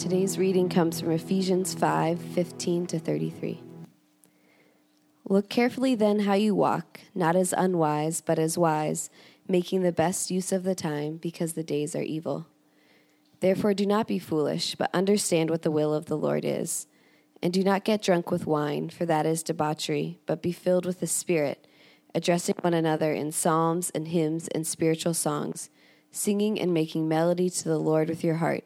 Today's reading comes from Ephesians 5 15 to 33. Look carefully then how you walk, not as unwise, but as wise, making the best use of the time, because the days are evil. Therefore, do not be foolish, but understand what the will of the Lord is. And do not get drunk with wine, for that is debauchery, but be filled with the Spirit, addressing one another in psalms and hymns and spiritual songs, singing and making melody to the Lord with your heart,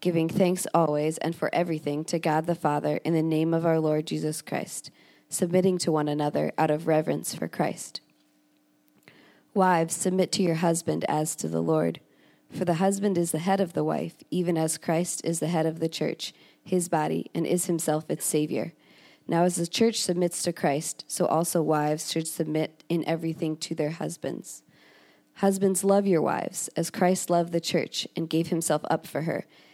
giving thanks always and for everything to God the Father in the name of our Lord Jesus Christ, submitting to one another out of reverence for Christ. Wives, submit to your husband as to the Lord. For the husband is the head of the wife, even as Christ is the head of the church, his body, and is himself its Savior. Now, as the church submits to Christ, so also wives should submit in everything to their husbands. Husbands, love your wives, as Christ loved the church and gave himself up for her,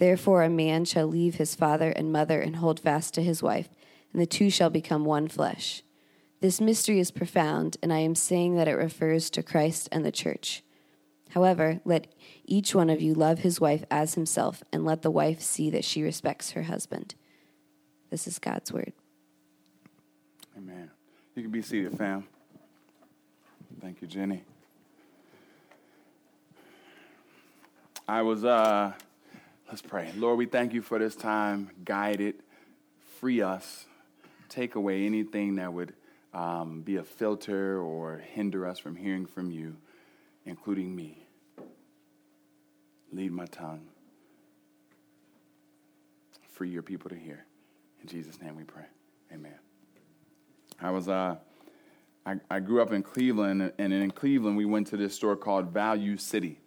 Therefore, a man shall leave his father and mother and hold fast to his wife, and the two shall become one flesh. This mystery is profound, and I am saying that it refers to Christ and the church. However, let each one of you love his wife as himself, and let the wife see that she respects her husband. This is God's word. Amen. You can be seated, fam. Thank you, Jenny. I was, uh, let's pray. Lord, we thank you for this time. Guide it, free us, take away anything that would um, be a filter or hinder us from hearing from you, including me. Lead my tongue. Free your people to hear. In Jesus' name we pray. Amen. I was uh I, I grew up in Cleveland and in Cleveland we went to this store called Value City.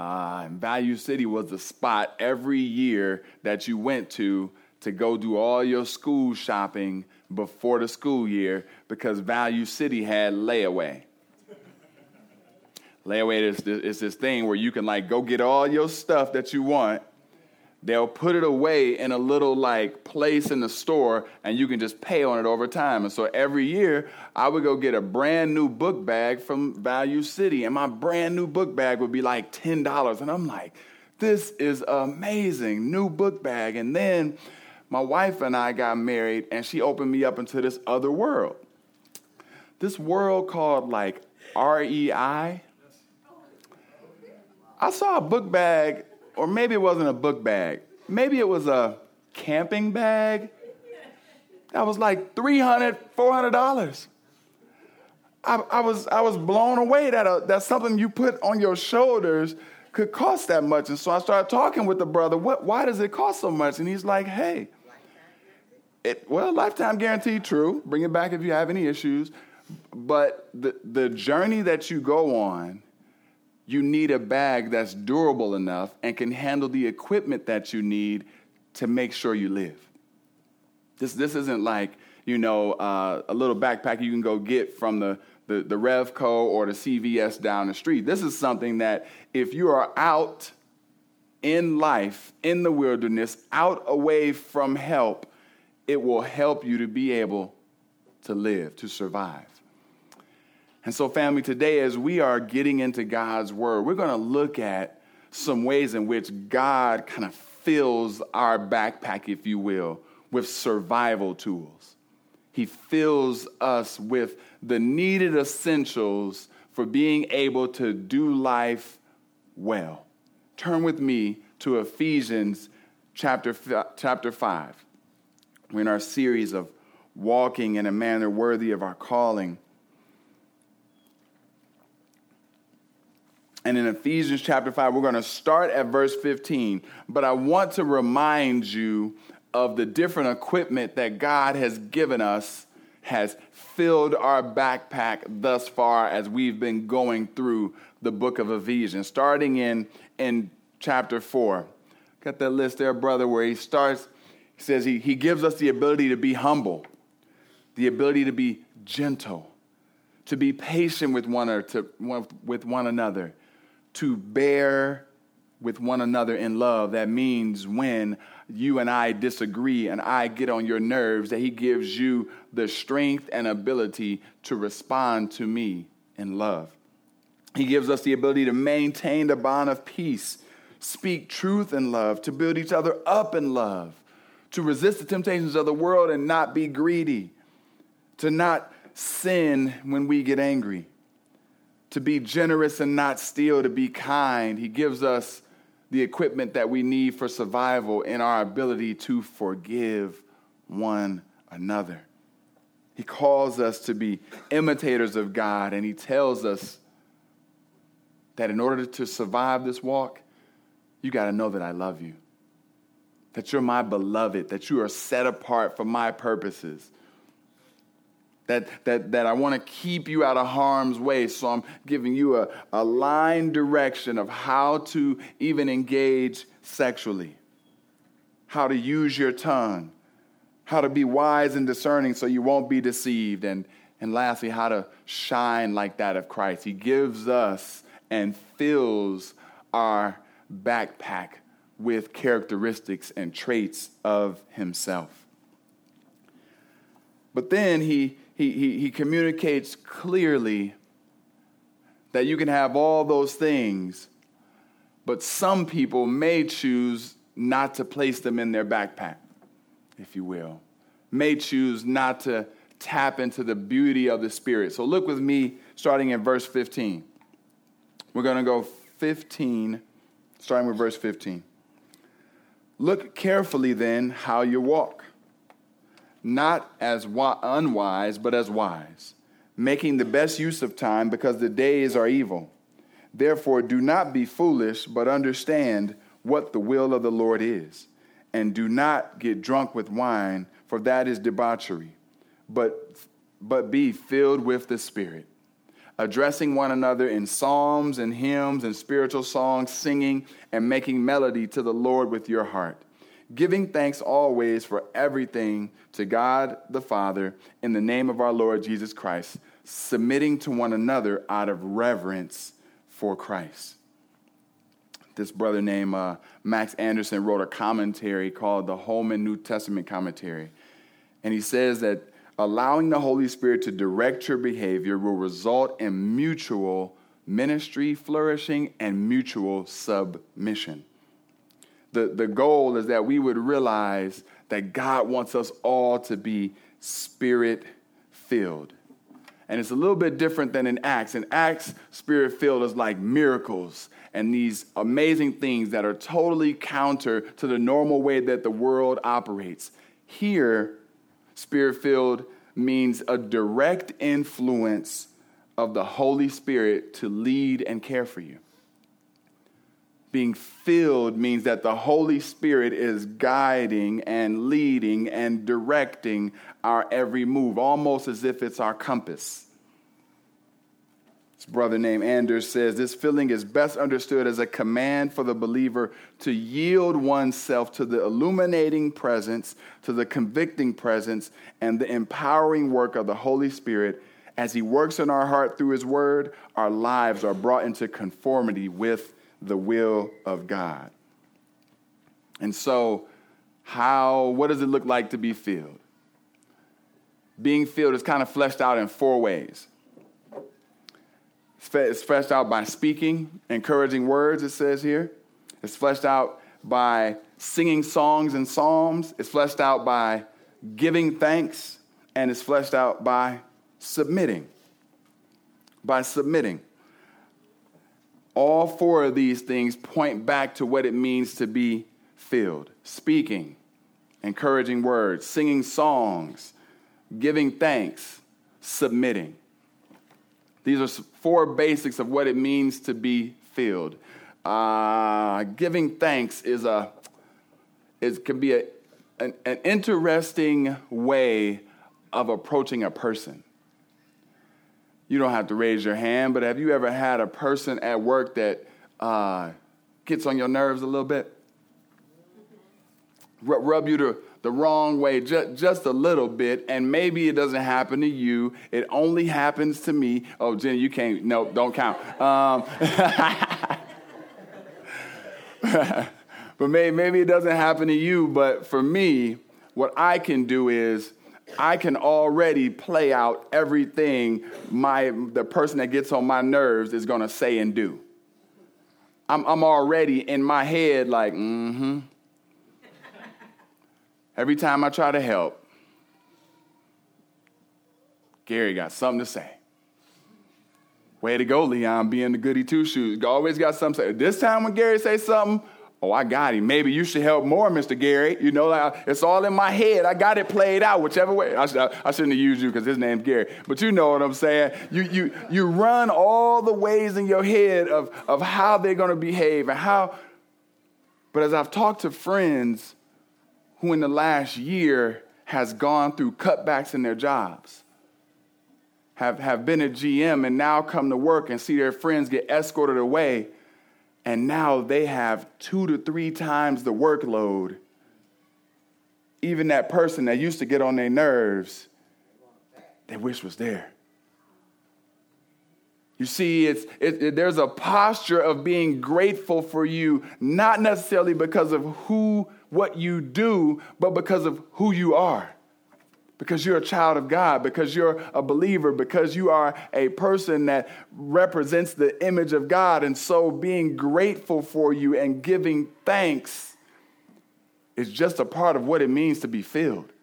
Uh, and Value City was the spot every year that you went to to go do all your school shopping before the school year because Value City had layaway. layaway is, is this thing where you can like go get all your stuff that you want. They'll put it away in a little like place in the store and you can just pay on it over time. And so every year I would go get a brand new book bag from Value City and my brand new book bag would be like $10. And I'm like, this is amazing, new book bag. And then my wife and I got married, and she opened me up into this other world. This world called like REI. I saw a book bag, or maybe it wasn't a book bag, maybe it was a camping bag. That was like $300, $400. I, I, was, I was blown away that uh, that's something you put on your shoulders could cost that much. And so I started talking with the brother, what, why does it cost so much? And he's like, hey, it, well, lifetime guarantee, true. Bring it back if you have any issues. But the, the journey that you go on, you need a bag that's durable enough and can handle the equipment that you need to make sure you live. This, this isn't like, you know, uh, a little backpack you can go get from the, the, the Revco or the CVS down the street. This is something that if you are out in life, in the wilderness, out away from help, it will help you to be able to live, to survive. And so, family, today, as we are getting into God's word, we're going to look at some ways in which God kind of fills our backpack, if you will, with survival tools. He fills us with the needed essentials for being able to do life well. Turn with me to Ephesians chapter, chapter 5. We're in our series of walking in a manner worthy of our calling. And in Ephesians chapter 5, we're going to start at verse 15. But I want to remind you of the different equipment that God has given us, has filled our backpack thus far as we've been going through the book of Ephesians. Starting in, in chapter 4, Got that list there, brother, where he starts, he says he, he gives us the ability to be humble, the ability to be gentle, to be patient with one, or to, with one another, to bear with one another in love. That means when you and I disagree and I get on your nerves, that He gives you the strength and ability to respond to me in love. He gives us the ability to maintain the bond of peace, speak truth in love, to build each other up in love, to resist the temptations of the world and not be greedy, to not sin when we get angry, to be generous and not steal, to be kind. He gives us the equipment that we need for survival in our ability to forgive one another. He calls us to be imitators of God, and He tells us that in order to survive this walk, you got to know that I love you, that you're my beloved, that you are set apart for my purposes that, that, that I want to keep you out of harm's way. So I'm giving you a, a line direction of how to even engage sexually, how to use your tongue, how to be wise and discerning so you won't be deceived, and, and lastly, how to shine like that of Christ. He gives us and fills our backpack with characteristics and traits of himself. But then he he, he, he communicates clearly that you can have all those things, but some people may choose not to place them in their backpack, if you will, may choose not to tap into the beauty of the Spirit. So look with me starting in verse 15. We're going to go 15, starting with verse 15. Look carefully then how you walk not as unwise, but as wise, making the best use of time because the days are evil. Therefore, do not be foolish, but understand what the will of the Lord is. And do not get drunk with wine, for that is debauchery, but, but be filled with the Spirit, addressing one another in psalms and hymns and spiritual songs, singing and making melody to the Lord with your heart giving thanks always for everything to God the Father in the name of our Lord Jesus Christ, submitting to one another out of reverence for Christ. This brother named uh, Max Anders wrote a commentary called the Holman New Testament Commentary. And he says that allowing the Holy Spirit to direct your behavior will result in mutual ministry flourishing and mutual submission the, the goal is that we would realize that God wants us all to be spirit filled. And it's a little bit different than in Acts. In Acts, spirit filled is like miracles and these amazing things that are totally counter to the normal way that the world operates. Here, spirit filled means a direct influence of the Holy Spirit to lead and care for you being filled means that the Holy Spirit is guiding and leading and directing our every move, almost as if it's our compass. This brother named Anders says this filling is best understood as a command for the believer to yield oneself to the illuminating presence, to the convicting presence, and the empowering work of the Holy Spirit. As He works in our heart through His Word, our lives are brought into conformity with the will of God. And so, how, what does it look like to be filled? Being filled is kind of fleshed out in four ways. It's fleshed out by speaking, encouraging words, it says here. It's fleshed out by singing songs and psalms. It's fleshed out by giving thanks. And it's fleshed out by submitting. By submitting. All four of these things point back to what it means to be filled speaking, encouraging words, singing songs, giving thanks, submitting. These are four basics of what it means to be filled. Uh, giving thanks is a it can be a, an, an interesting way of approaching a person you don't have to raise your hand, but have you ever had a person at work that uh, gets on your nerves a little bit? rub you the, the wrong way just, just a little bit, and maybe it doesn't happen to you. It only happens to me. Oh, Jenny, you can't, no, don't count. Um, but maybe, maybe it doesn't happen to you, but for me, what I can do is I can already play out everything my the person that gets on my nerves is gonna say and do. I'm, I'm already in my head like, mm-hmm. Every time I try to help, Gary got something to say. Way to go, Leon, being the goody two shoes. Always got something to say. This time when Gary say something, oh, I got him. Maybe you should help more, Mr. Gary. You know, like, it's all in my head. I got it played out, whichever way. I, should, I shouldn't have used you because his name's Gary. But you know what I'm saying. You, you, you run all the ways in your head of, of how they're going to behave and how. But as I've talked to friends who in the last year has gone through cutbacks in their jobs, have, have been a GM and now come to work and see their friends get escorted away, and now they have two to three times the workload. Even that person that used to get on their nerves, they wish was there. You see, it's, it, it, there's a posture of being grateful for you, not necessarily because of who, what you do, but because of who you are. Because you're a child of God, because you're a believer, because you are a person that represents the image of God. And so being grateful for you and giving thanks is just a part of what it means to be filled.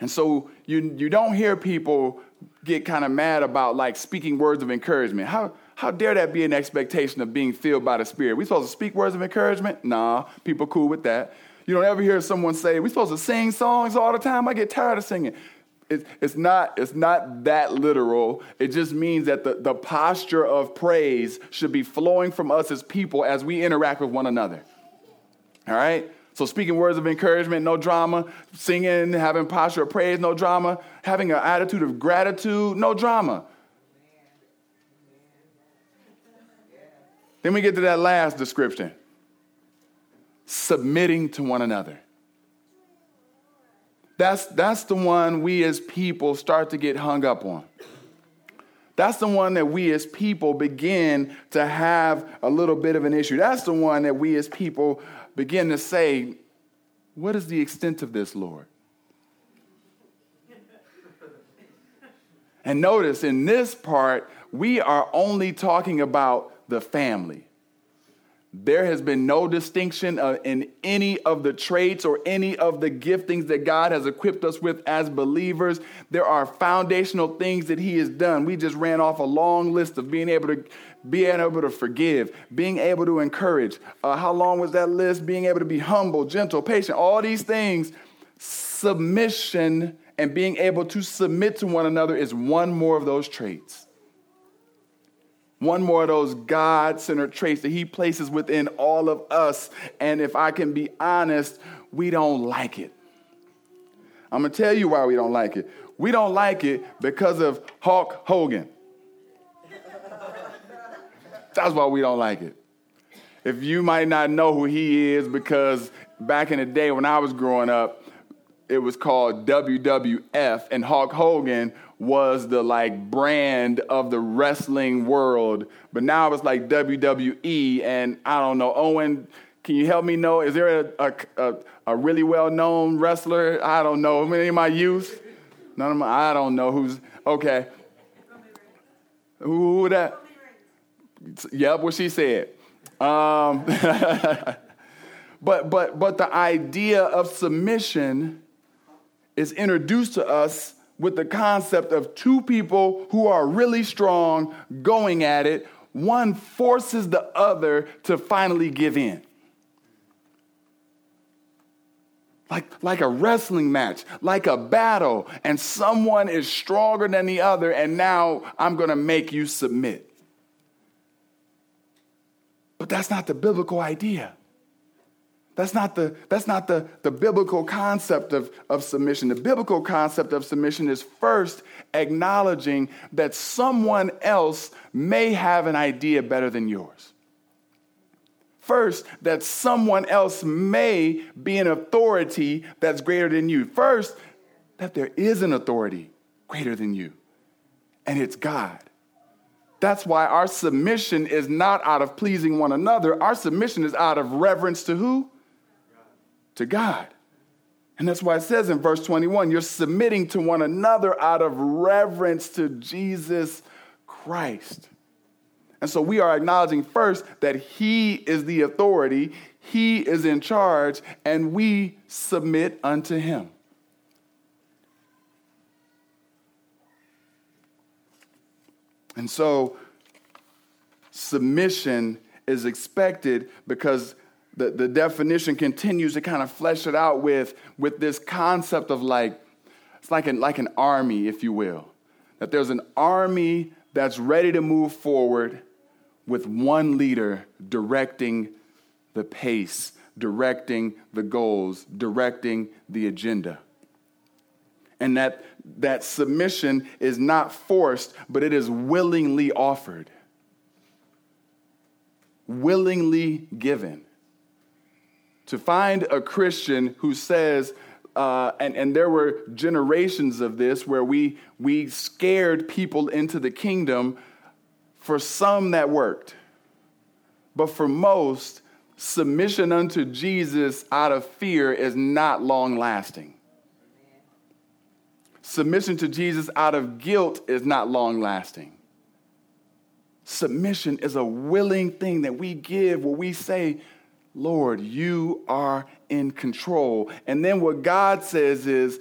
And so you, you don't hear people get kind of mad about like speaking words of encouragement. How, how dare that be an expectation of being filled by the Spirit? We supposed to speak words of encouragement? Nah, people cool with that. You don't ever hear someone say, We're supposed to sing songs all the time? I get tired of singing. It, it's, not, it's not that literal. It just means that the, the posture of praise should be flowing from us as people as we interact with one another. All right? So, speaking words of encouragement, no drama. Singing, having posture of praise, no drama. Having an attitude of gratitude, no drama. Then we get to that last description submitting to one another. That's, that's the one we as people start to get hung up on. That's the one that we as people begin to have a little bit of an issue. That's the one that we as people begin to say, What is the extent of this, Lord? And notice in this part, we are only talking about the family. There has been no distinction uh, in any of the traits or any of the giftings that God has equipped us with as believers. There are foundational things that He has done. We just ran off a long list of being able to being able to forgive, being able to encourage. Uh, how long was that list? Being able to be humble, gentle, patient, all these things. Submission and being able to submit to one another is one more of those traits. One more of those God centered traits that He places within all of us. And if I can be honest, we don't like it. I'm going to tell you why we don't like it. We don't like it because of Hulk Hogan. That's why we don't like it. If you might not know who he is, because back in the day when I was growing up, it was called WWF, and Hulk Hogan was the like brand of the wrestling world, but now it's like WWE, and I don't know. Owen, can you help me know? Is there a, a, a really well known wrestler? I don't know. Any of my youth? None of my, I don't know who's, okay. Who, who that? Yep, what she said. Um, but, but, but the idea of submission is introduced to us with the concept of two people who are really strong going at it. One forces the other to finally give in. Like, like a wrestling match, like a battle, and someone is stronger than the other, and now I'm gonna make you submit. But that's not the biblical idea. That's not the, that's not the, the biblical concept of, of submission. The biblical concept of submission is first acknowledging that someone else may have an idea better than yours. First, that someone else may be an authority that's greater than you. First, that there is an authority greater than you, and it's God. That's why our submission is not out of pleasing one another. Our submission is out of reverence to who? To God. And that's why it says in verse 21 you're submitting to one another out of reverence to Jesus Christ. And so we are acknowledging first that He is the authority, He is in charge, and we submit unto Him. And so submission is expected because the, the definition continues to kind of flesh it out with, with this concept of like, it's like an, like an army, if you will. That there's an army that's ready to move forward with one leader directing the pace, directing the goals, directing the agenda. And that, that submission is not forced, but it is willingly offered, willingly given to find a Christian who says, uh, and, and there were generations of this where we, we scared people into the kingdom. For some, that worked. But for most, submission unto Jesus out of fear is not long lasting. Submission to Jesus out of guilt is not long lasting. Submission is a willing thing that we give where we say, Lord, you are in control. And then what God says is,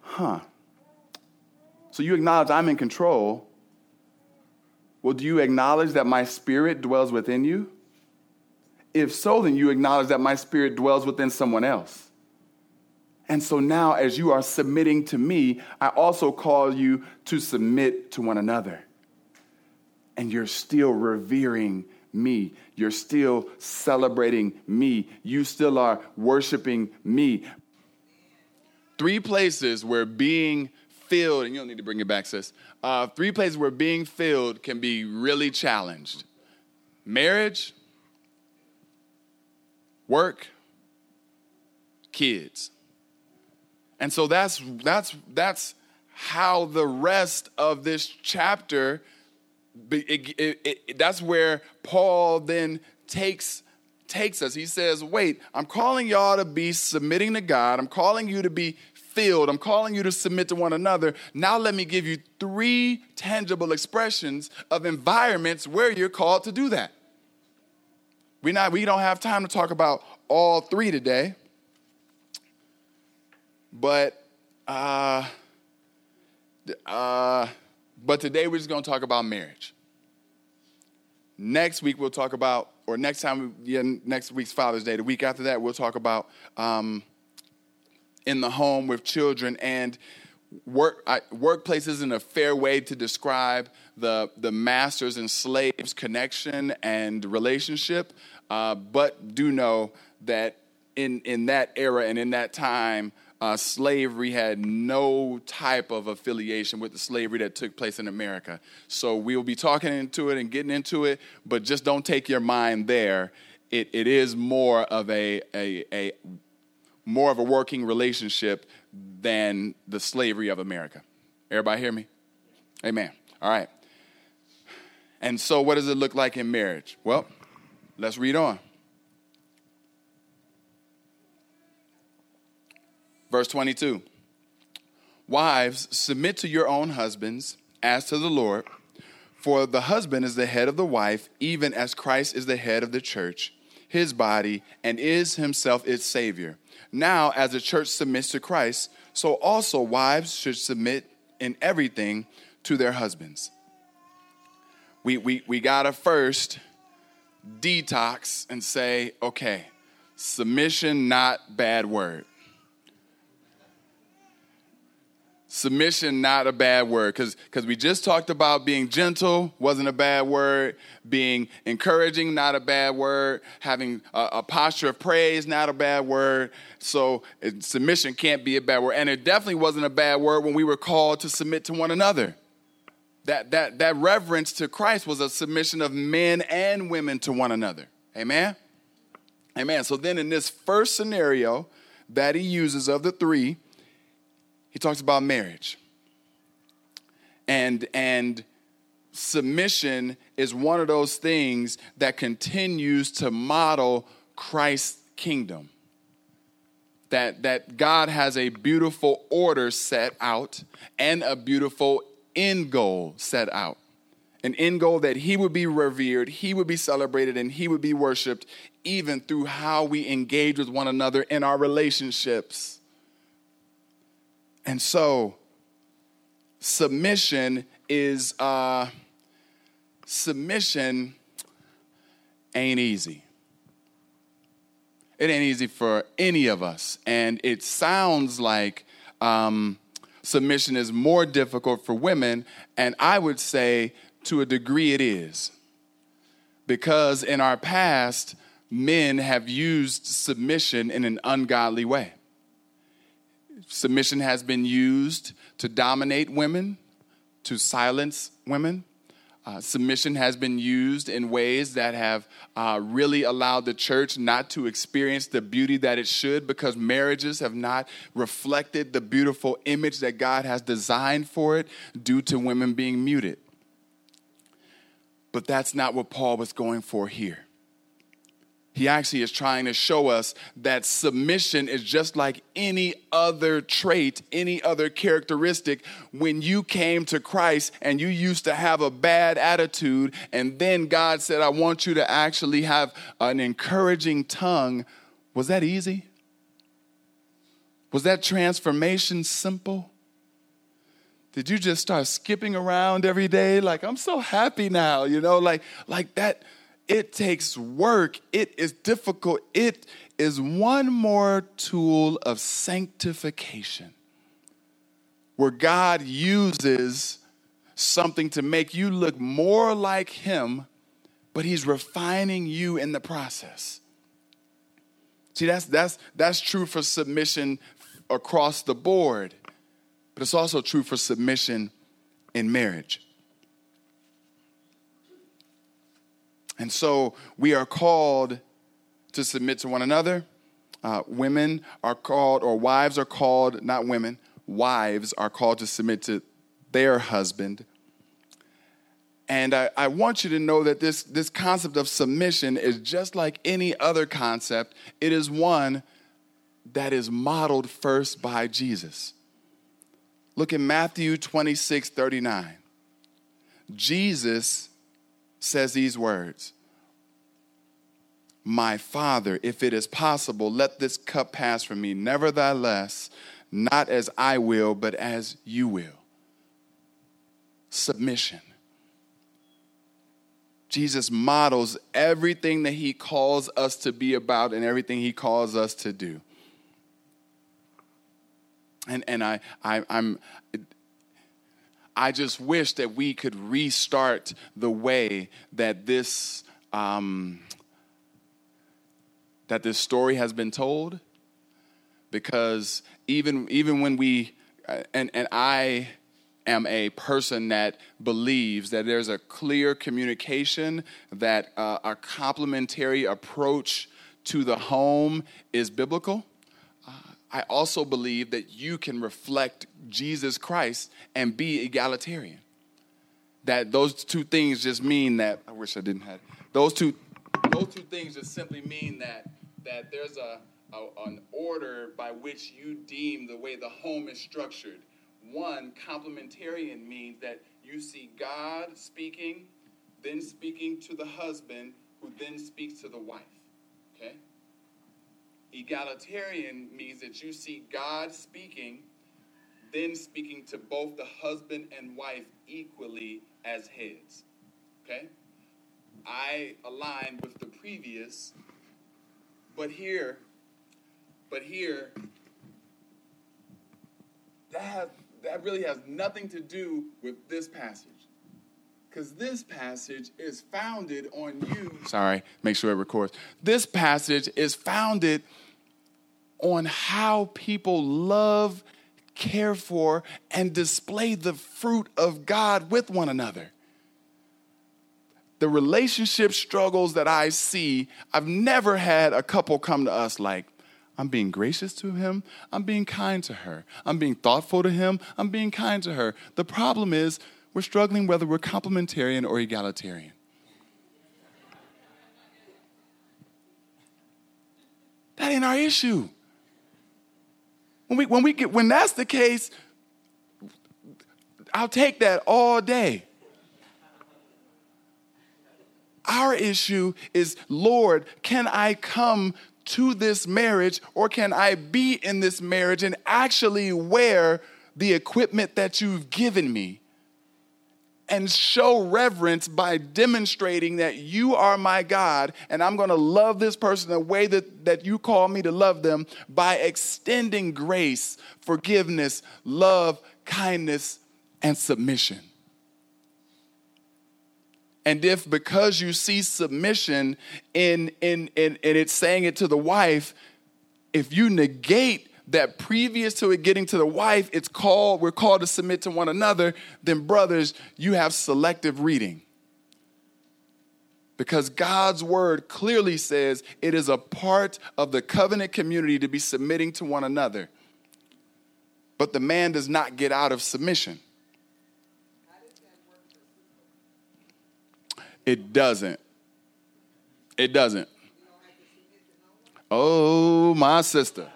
huh. So you acknowledge I'm in control. Well, do you acknowledge that my spirit dwells within you? If so, then you acknowledge that my spirit dwells within someone else. And so now, as you are submitting to me, I also call you to submit to one another. And you're still revering me. You're still celebrating me. You still are worshiping me. Three places where being filled, and you don't need to bring it back, sis. Uh, three places where being filled can be really challenged marriage, work, kids. And so that's that's that's how the rest of this chapter it, it, it, that's where Paul then takes takes us. He says, "Wait, I'm calling y'all to be submitting to God. I'm calling you to be filled. I'm calling you to submit to one another. Now let me give you three tangible expressions of environments where you're called to do that." We not we don't have time to talk about all three today. But uh uh but today we're just going to talk about marriage. Next week we'll talk about, or next time, yeah, next week's Father's Day. The week after that we'll talk about um, in the home with children and work. I, workplace isn't a fair way to describe the the masters and slaves connection and relationship, uh, but do know that in in that era and in that time uh, slavery had no type of affiliation with the slavery that took place in America. So we'll be talking into it and getting into it, but just don't take your mind there. It, it is more of a, a, a more of a working relationship than the slavery of America. Everybody hear me? Amen. All right. And so, what does it look like in marriage? Well, let's read on. Verse 22 Wives, submit to your own husbands as to the Lord. For the husband is the head of the wife, even as Christ is the head of the church, his body, and is himself its Savior. Now, as the church submits to Christ, so also wives should submit in everything to their husbands. We, we, we got to first detox and say, okay, submission, not bad word. Submission not a bad word. Because because we just talked about being gentle wasn't a bad word. Being encouraging not a bad word. Having a, a posture of praise not a bad word. So it, submission can't be a bad word. And it definitely wasn't a bad word when we were called to submit to one another. That that that reverence to christ was a submission of men and women to one another. Amen? Amen. So then, in this first scenario that he uses of the three, he talks about marriage. And, and submission is one of those things that continues to model Christ's kingdom. That, that God has a beautiful order set out and a beautiful end goal set out. An end goal that He would be revered, He would be celebrated, and He would be worshiped, even through how we engage with one another in our relationships. And so, submission is uh, submission ain't easy. It ain't easy for any of us, and it sounds like um, submission is more difficult for women, and I would say to a degree it is, because in our past men have used submission in an ungodly way. Submission has been used to dominate women, to silence women. Uh, submission has been used in ways that have uh, really allowed the church not to experience the beauty that it should because marriages have not reflected the beautiful image that God has designed for it due to women being muted. But that's not what Paul was going for here. He actually is trying to show us that submission is just like any other trait, any other characteristic. When you came to Christ and you used to have a bad attitude, and then God said, I want you to actually have an encouraging tongue, was that easy? Was that transformation simple? Did you just start skipping around every day like I'm so happy now, you know, like like that it takes work. It is difficult. It is one more tool of sanctification where God uses something to make you look more like Him, but He's refining you in the process. See, that's, that's, that's true for submission across the board, but it's also true for submission in marriage. And so we are called to submit to one another. Uh, women are called, or wives are called, not women, wives are called to submit to their husband. And I, I, want you to know that this, this concept of submission is just like any other concept, it is one that is modeled first by Jesus. Look at Matthew 26 39. Jesus says these words My Father, if it is possible, let this cup pass from me. Nevertheless, not as I will, but as you will. Submission. Jesus models everything that he calls us to be about and everything he calls us to do. And, and I, I, I'm, I just wish that we could restart the way that this um, that this story has been told, because even even when we and and I am a person that believes that there's a clear communication that uh, a complementary approach to the home is biblical I also believe that you can reflect Jesus Christ and be egalitarian. That those two things just mean that I wish I didn't have those two those two things just simply mean that that there's a, a an order by which you deem the way the home is structured. One, complementarian means that you see God speaking, then speaking to the husband, who then speaks to the wife. Okay? Egalitarian means that you see God speaking, then speaking to both the husband and wife equally as heads. Okay? I align with the previous, but here, but here, that, has, that really has nothing to do with this passage. Because this passage is founded on you. Sorry, make sure it records. This passage is founded on how people love, care for, and display the fruit of God with one another. the relationship struggles that I see, I've never had a couple come to us like, I'm being gracious to him. I'm being kind to her. I'm being thoughtful to him. I'm being kind to her. The problem is, we're struggling whether we're complementarian or egalitarian. That ain't our issue. When, we, when, we get, when that's the case, I'll take that all day. Our issue is, Lord, can I come to this marriage or can I be in this marriage and actually wear the equipment that you've given me and show reverence by demonstrating that you are my God and I'm going to love this person the way that, that you call me to love them by extending grace, forgiveness, love, kindness, and submission. And if because you see submission in, in, in, and it's saying it to the wife, if you negate that previous to it getting to the wife, it's called, we're called to submit to one another, then brothers, you have selective reading. Because God's word clearly says it is a part of the covenant community to be submitting to one another. But the man does not get out of submission. It doesn't. It doesn't. Oh, my sister.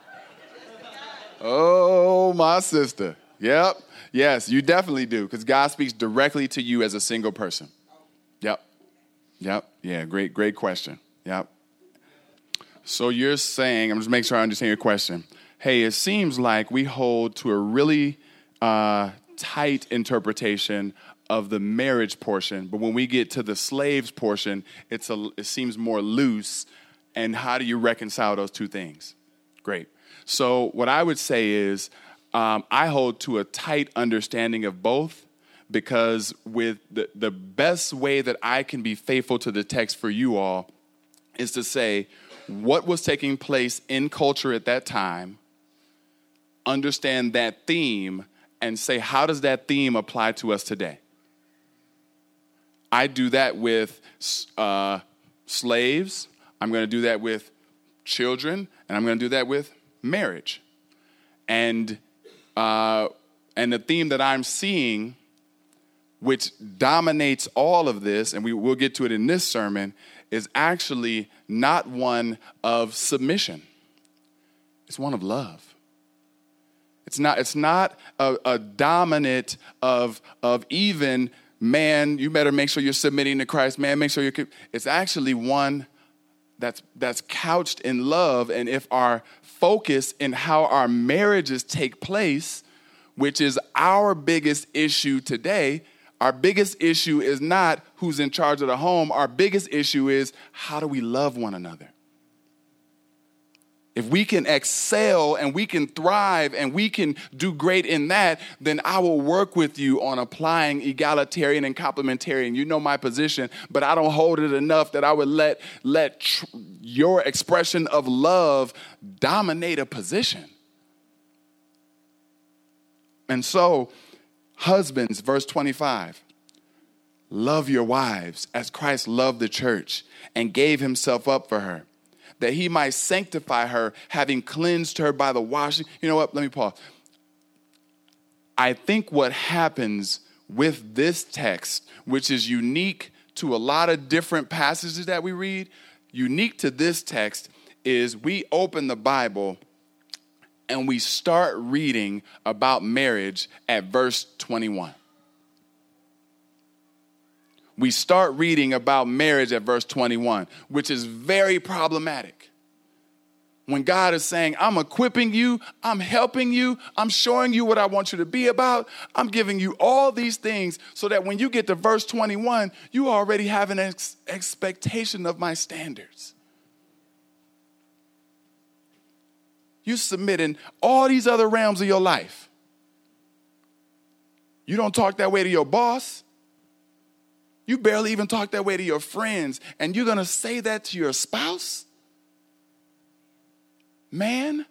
Oh, my sister. Yep. Yes, you definitely do, because God speaks directly to you as a single person. Yep. Yep. Yeah, great, great question. Yep. So you're saying, I'm just making sure I understand your question. Hey, it seems like we hold to a really uh, tight interpretation of the marriage portion, but when we get to the slaves portion, it's a, it seems more loose. And how do you reconcile those two things? Great. So, what I would say is, um, I hold to a tight understanding of both because, with the, the best way that I can be faithful to the text for you all is to say what was taking place in culture at that time, understand that theme, and say, how does that theme apply to us today? I do that with uh, slaves. I'm to do that with children, and I'm to do that with marriage. And uh, and the theme that I'm seeing, which dominates all of this, and we will get to it in this sermon, is actually not one of submission. It's one of love. It's not, it's not a, a dominant of, of even man, you better make sure you're submitting to Christ. Man, make sure you're. It's actually one that's that's couched in love. And if our focus in how our marriages take place, which is our biggest issue today, our biggest issue is not who's in charge of the home. Our biggest issue is how do we love one another? If we can excel and we can thrive and we can do great in that, then I will work with you on applying egalitarian and complementarian. You know my position, but I don't hold it enough that I would let, let tr- your expression of love dominate a position. And so, husbands, verse 25, love your wives as Christ loved the church and gave himself up for her that he might sanctify her, having cleansed her by the washing. You know what? Let me pause. I think what happens with this text, which is unique to a lot of different passages that we read, unique to this text, is we open the Bible and we start reading about marriage at verse 21 we start reading about marriage at verse 21, which is very problematic. When God is saying, I'm equipping you, I'm helping you, I'm showing you what I want you to be about, I'm giving you all these things so that when you get to verse 21, you already have an ex- expectation of my standards. You submit in all these other realms of your life. You don't talk that way to your boss. You barely even talk that way to your friends, and you're gonna say that to your spouse? Man?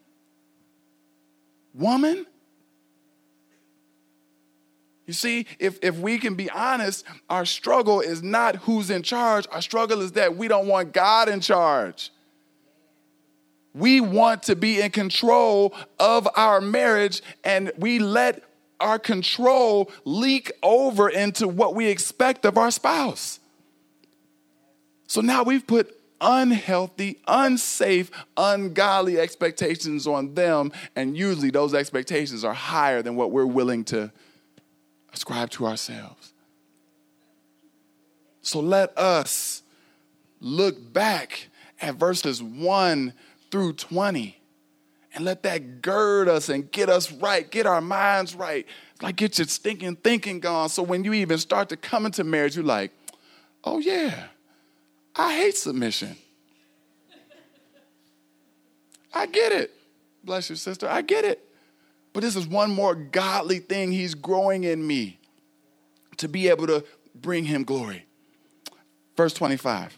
Woman? You see, if, if we can be honest, our struggle is not who's in charge. Our struggle is that we don't want God in charge. We want to be in control of our marriage, and we let our control leak over into what we expect of our spouse. So now we've put unhealthy, unsafe, ungodly expectations on them, and usually those expectations are higher than what we're willing to ascribe to ourselves. So let us look back at verses 1 through 20 and let that gird us and get us right, get our minds right. Like get your stinking thinking gone. So when you even start to come into marriage, you're like, oh yeah, I hate submission. I get it. Bless your sister. I get it. But this is one more godly thing he's growing in me to be able to bring him glory. Verse 25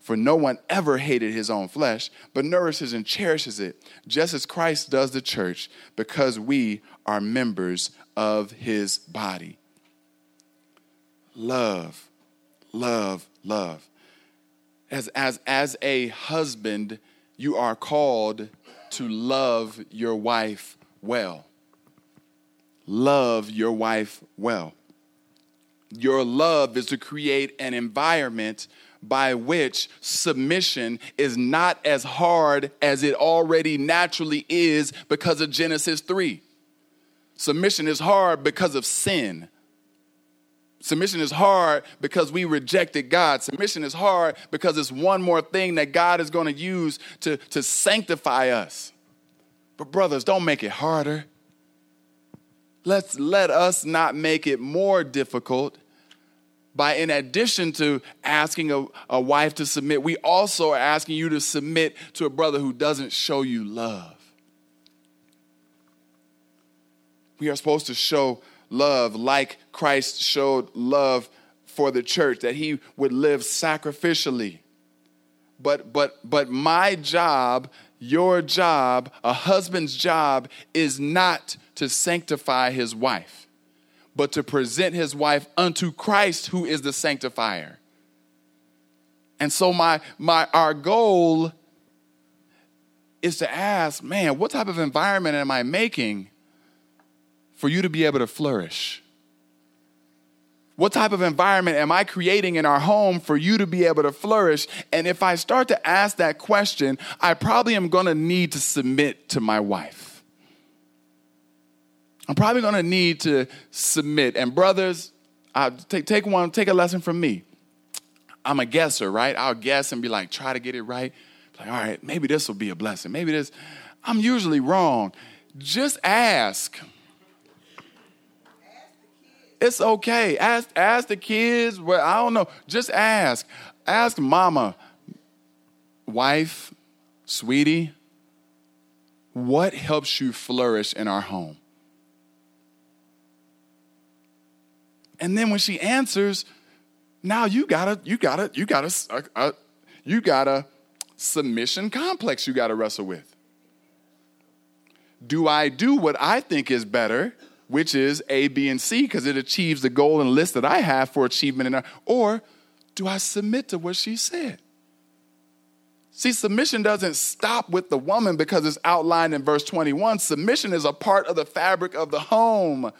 For no one ever hated his own flesh, but nourishes and cherishes it, just as Christ does the church, because we are members of his body love, love, love. As, as, as a husband, you are called to love your wife well. Love your wife well. Your love is to create an environment by which submission is not as hard as it already naturally is because of Genesis 3. Submission is hard because of sin. Submission is hard because we rejected God. Submission is hard because it's one more thing that God is going to use to, to sanctify us. But, brothers, don't make it harder. Let's let us not make it more difficult by, in addition to asking a, a wife to submit, we also are asking you to submit to a brother who doesn't show you love. We are supposed to show love like Christ showed love for the church, that he would live sacrificially. But but but my job, your job, a husband's job is not to sanctify his wife, but to present his wife unto Christ who is the sanctifier. And so my my our goal is to ask, man, what type of environment am I making for you to be able to flourish? What type of environment am I creating in our home for you to be able to flourish? And if I start to ask that question, I probably am going to need to submit to my wife. I'm probably going to need to submit. And brothers, uh, take, take one, take a lesson from me. I'm a guesser, right? I'll guess and be like, try to get it right. Like, all right, maybe this will be a blessing. Maybe this. I'm usually wrong. Just ask. It's okay. Ask, ask the kids. Well, I don't know. Just ask. Ask mama, wife, sweetie, what helps you flourish in our home? And then when she answers, now you gotta, you gotta, you gotta, uh, uh, you got a submission complex you gotta wrestle with. Do I do what I think is better? which is A, B, and C, because it achieves the goal and list that I have for achievement in her? Or do I submit to what she said? See, submission doesn't stop with the woman because it's outlined in verse 21. Submission is a part of the fabric of the home.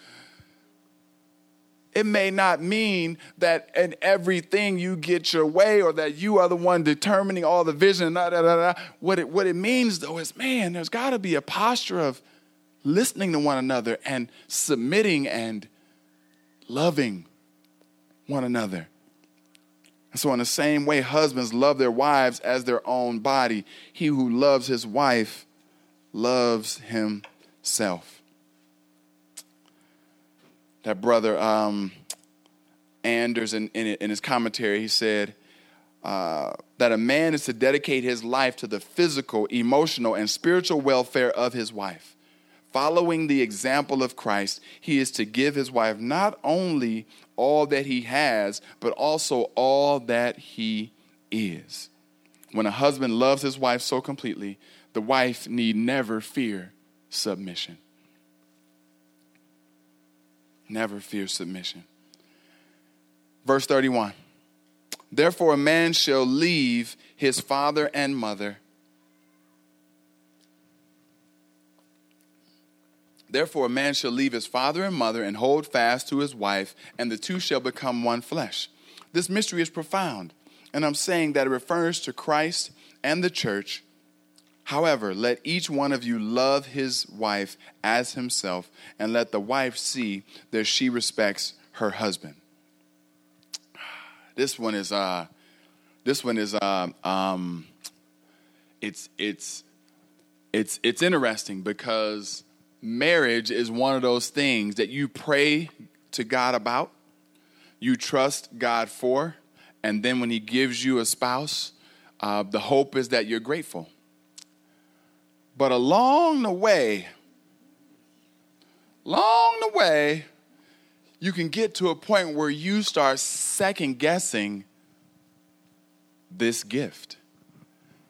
It may not mean that in everything you get your way or that you are the one determining all the vision. Da, da, da, what, it, what it means, though, is man, there's got to be a posture of listening to one another and submitting and loving one another. And so, in the same way, husbands love their wives as their own body. He who loves his wife loves himself. That brother, um, Anders in, in, in his commentary. He said uh, that a man is to dedicate his life to the physical, emotional, and spiritual welfare of his wife. Following the example of Christ, he is to give his wife not only all that he has, but also all that he is. When a husband loves his wife so completely, the wife need never fear submission. Never fear submission. Verse 31 Therefore, a man shall leave his father and mother. Therefore, a man shall leave his father and mother and hold fast to his wife, and the two shall become one flesh. This mystery is profound, and I'm saying that it refers to Christ and the church. However, let each one of you love his wife as himself, and let the wife see that she respects her husband. This one is uh, this one is uh, um, it's it's it's it's interesting because marriage is one of those things that you pray to God about, you trust God for, and then when He gives you a spouse, uh, the hope is that you're grateful. But along the way, along the way, you can get to a point where you start second guessing this gift.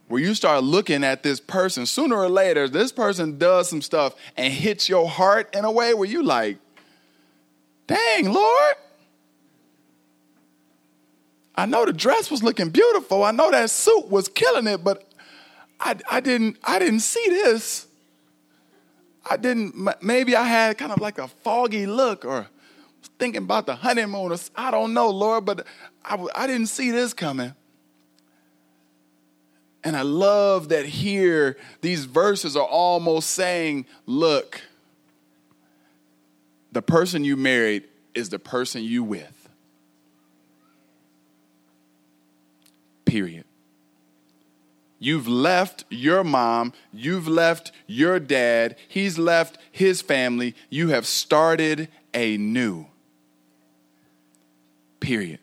Where you start looking at this person, sooner or later, this person does some stuff and hits your heart in a way where you like, dang, Lord. I know the dress was looking beautiful. I know that suit was killing it, but I, I didn't I didn't see this. I didn't maybe I had kind of like a foggy look or thinking about the honeymoon. Or, I don't know, Lord, but I, I didn't see this coming. And I love that here these verses are almost saying, look, the person you married is the person you with. Period. You've left your mom, you've left your dad, he's left his family, you have started a new. Period.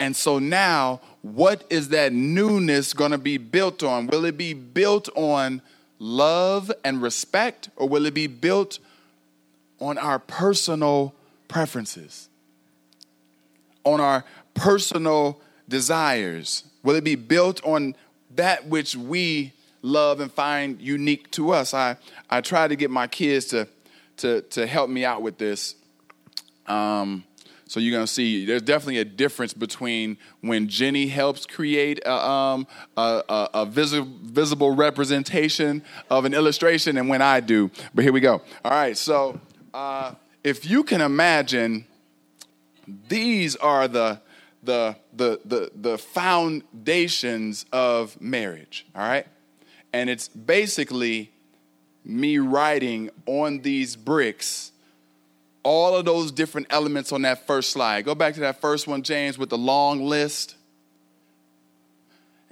And so now, what is that newness going to be built on? Will it be built on love and respect, or will it be built on our personal preferences, on our personal desires? Will it be built on that which we love and find unique to us? I, I try to get my kids to, to, to help me out with this. Um, so you're gonna see there's definitely a difference between when Jenny helps create a, um, a, a, a visi- visible representation of an illustration and when I do. But here we go. All right, so uh, if you can imagine, these are the the the the the foundations of marriage. All right, and it's basically me writing on these bricks all of those different elements on that first slide. Go back to that first one, James, with the long list.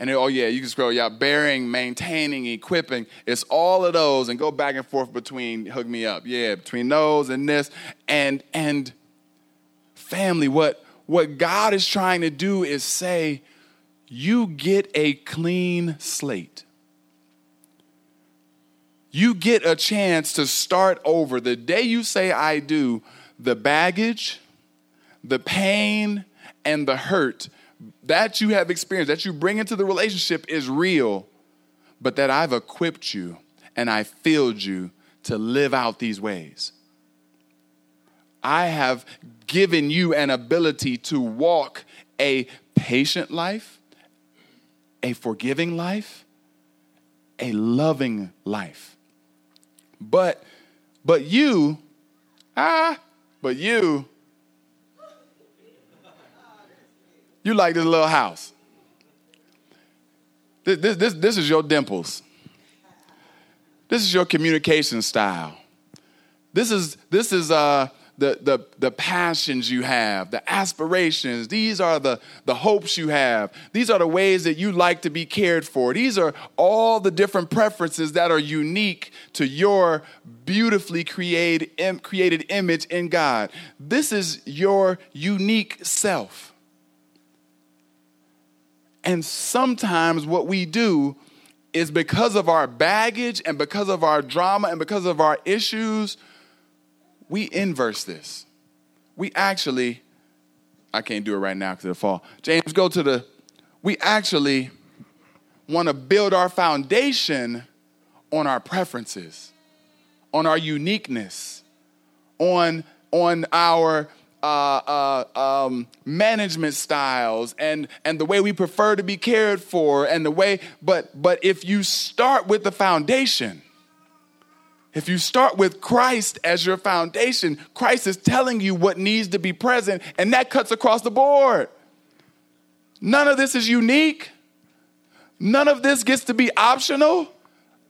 And then, oh yeah, you can scroll, yeah, bearing, maintaining, equipping. It's all of those and go back and forth between hook me up. Yeah, between those and this. And and family, what what God is trying to do is say, you get a clean slate you get a chance to start over. The day you say, I do, the baggage, the pain, and the hurt that you have experienced, that you bring into the relationship is real, but that I've equipped you and I filled you to live out these ways. I have given you an ability to walk a patient life, a forgiving life, a loving life. But but you, ah, but you, you like this little house. This, this, this, this is your dimples. This is your communication style. This is, this is uh, the, the, the passions you have, the aspirations. These are the, the hopes you have. These are the ways that you like to be cared for. These are all the different preferences that are unique to your beautifully created, created image in God. This is your unique self. And sometimes what we do is because of our baggage and because of our drama and because of our issues, we inverse this. We actually, I can't do it right now because it'll fall. James, go to the, we actually want to build our foundation on our preferences, on our uniqueness, on, on our uh, uh, um, management styles and, and the way we prefer to be cared for and the way, but, but if you start with the foundation, if you start with Christ as your foundation, Christ is telling you what needs to be present, and that cuts across the board. None of this is unique. None of this gets to be optional.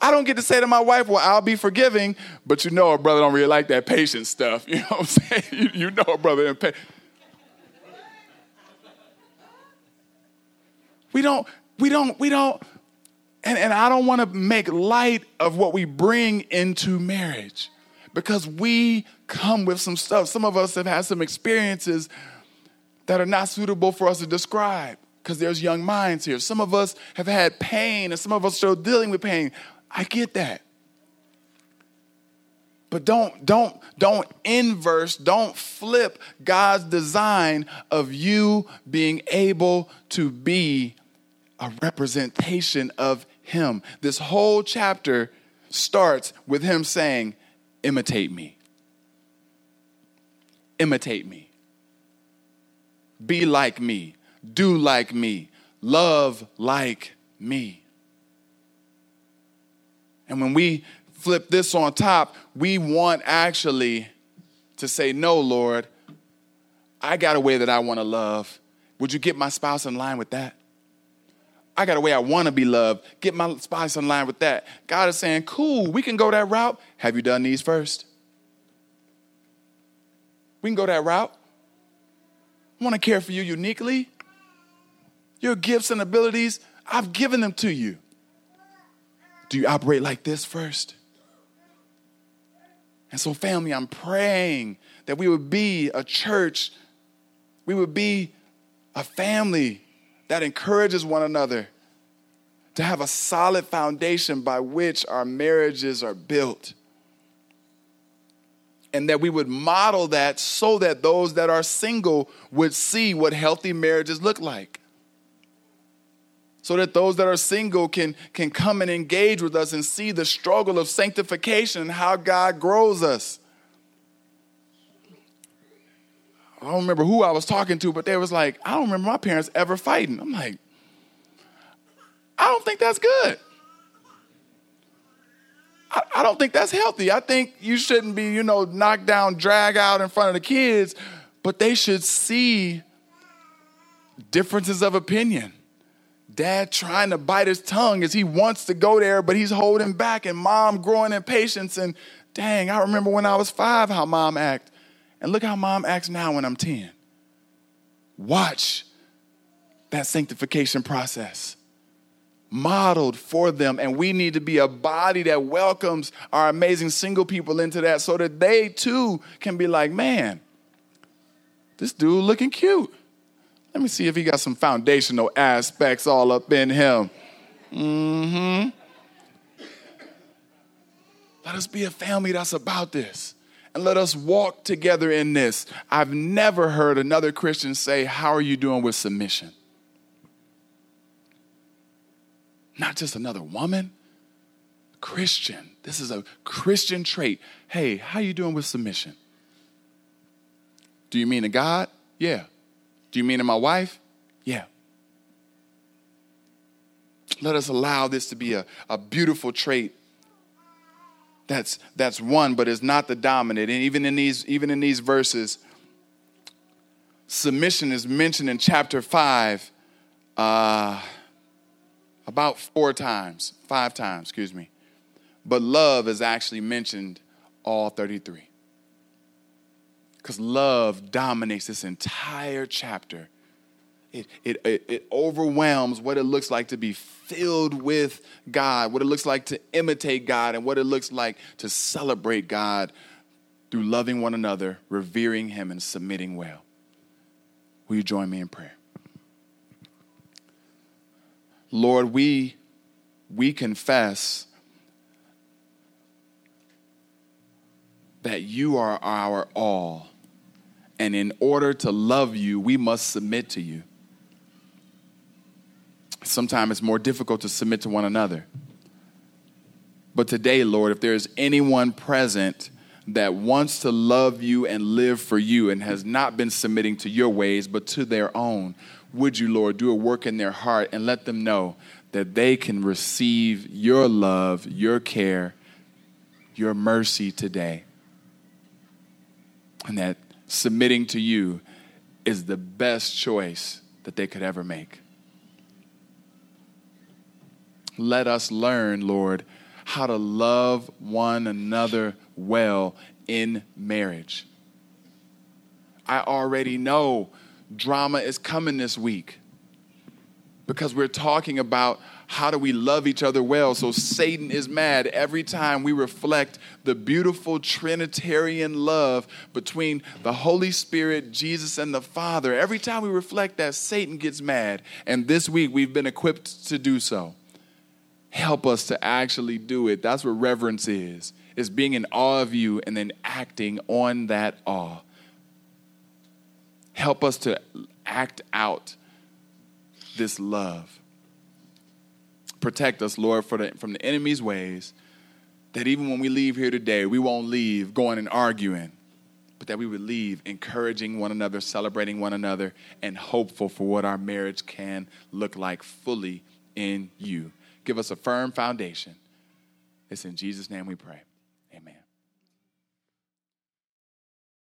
I don't get to say to my wife, well, I'll be forgiving, but you know a brother don't really like that patient stuff. You know what I'm saying? You, know a brother in pain. We don't, we don't, we don't, and, and I don't want to make light of what we bring into marriage because we come with some stuff. Some of us have had some experiences that are not suitable for us to describe because there's young minds here. Some of us have had pain and some of us are still dealing with pain. I get that. But don't don't don't inverse, don't flip God's design of you being able to be a representation of him. This whole chapter starts with him saying, "Imitate me." Imitate me. Be like me. Do like me. Love like me. And when we flip this on top, we want actually to say, No, Lord, I got a way that I want to love. Would you get my spouse in line with that? I got a way I want to be loved. Get my spouse in line with that. God is saying, Cool, we can go that route. Have you done these first? We can go that route. I want to care for you uniquely. Your gifts and abilities, I've given them to you. Do you operate like this first? And so, family, I'm praying that we would be a church, we would be a family that encourages one another to have a solid foundation by which our marriages are built. And that we would model that so that those that are single would see what healthy marriages look like so that those that are single can, can come and engage with us and see the struggle of sanctification and how God grows us. I don't remember who I was talking to, but they was like, I don't remember my parents ever fighting. I'm like, I don't think that's good. I, I don't think that's healthy. I think you shouldn't be, you know, knocked down, drag out in front of the kids, but they should see differences of opinion dad trying to bite his tongue as he wants to go there, but he's holding back, and mom growing in patience. And dang, I remember when I was five how mom acted. And look how mom acts now when I'm 10. Watch that sanctification process modeled for them. And we need to be a body that welcomes our amazing single people into that so that they too can be like, man, this dude looking cute. Let me see if he got some foundational aspects all up in him. Mm-hmm. Let us be a family that's about this. And let us walk together in this. I've never heard another Christian say, How are you doing with submission? Not just another woman. Christian. This is a Christian trait. Hey, how are you doing with submission? Do you mean to God? Yeah. Do you mean to my wife? Yeah. Let us allow this to be a, a beautiful trait that's that's one, but is not the dominant. And even in these, even in these verses, submission is mentioned in chapter five uh, about four times, five times, excuse me. But love is actually mentioned all 33. Because love dominates this entire chapter. It, it, it, overwhelms what it looks like to be filled with God, what it looks like to imitate God, and what it looks like to celebrate God through loving one another, revering Him, and submitting well. Will you join me in prayer? Lord, we, we confess that you are our all. And in order to love you, we must submit to you. Sometimes it's more difficult to submit to one another. But today, Lord, if there's anyone present that wants to love you and live for you and has not been submitting to your ways but to their own, would you, Lord, do a work in their heart and let them know that they can receive your love, your care, your mercy today? And that submitting to you is the best choice that they could ever make. Let us learn, Lord, how to love one another well in marriage. I already know drama is coming this week because we're talking about how do we love each other well. So Satan is mad every time we reflect the beautiful Trinitarian love between the Holy Spirit, Jesus, and the Father. Every time we reflect that, Satan gets mad. And this week we've been equipped to do so. Help us to actually do it. That's what reverence is. Is being in awe of you and then acting on that awe. Help us to act out this love. Protect us, Lord, the, from the enemy's ways, that even when we leave here today, we won't leave going and arguing, but that we would leave encouraging one another, celebrating one another, and hopeful for what our marriage can look like fully in you. Give us a firm foundation. It's in Jesus' name we pray.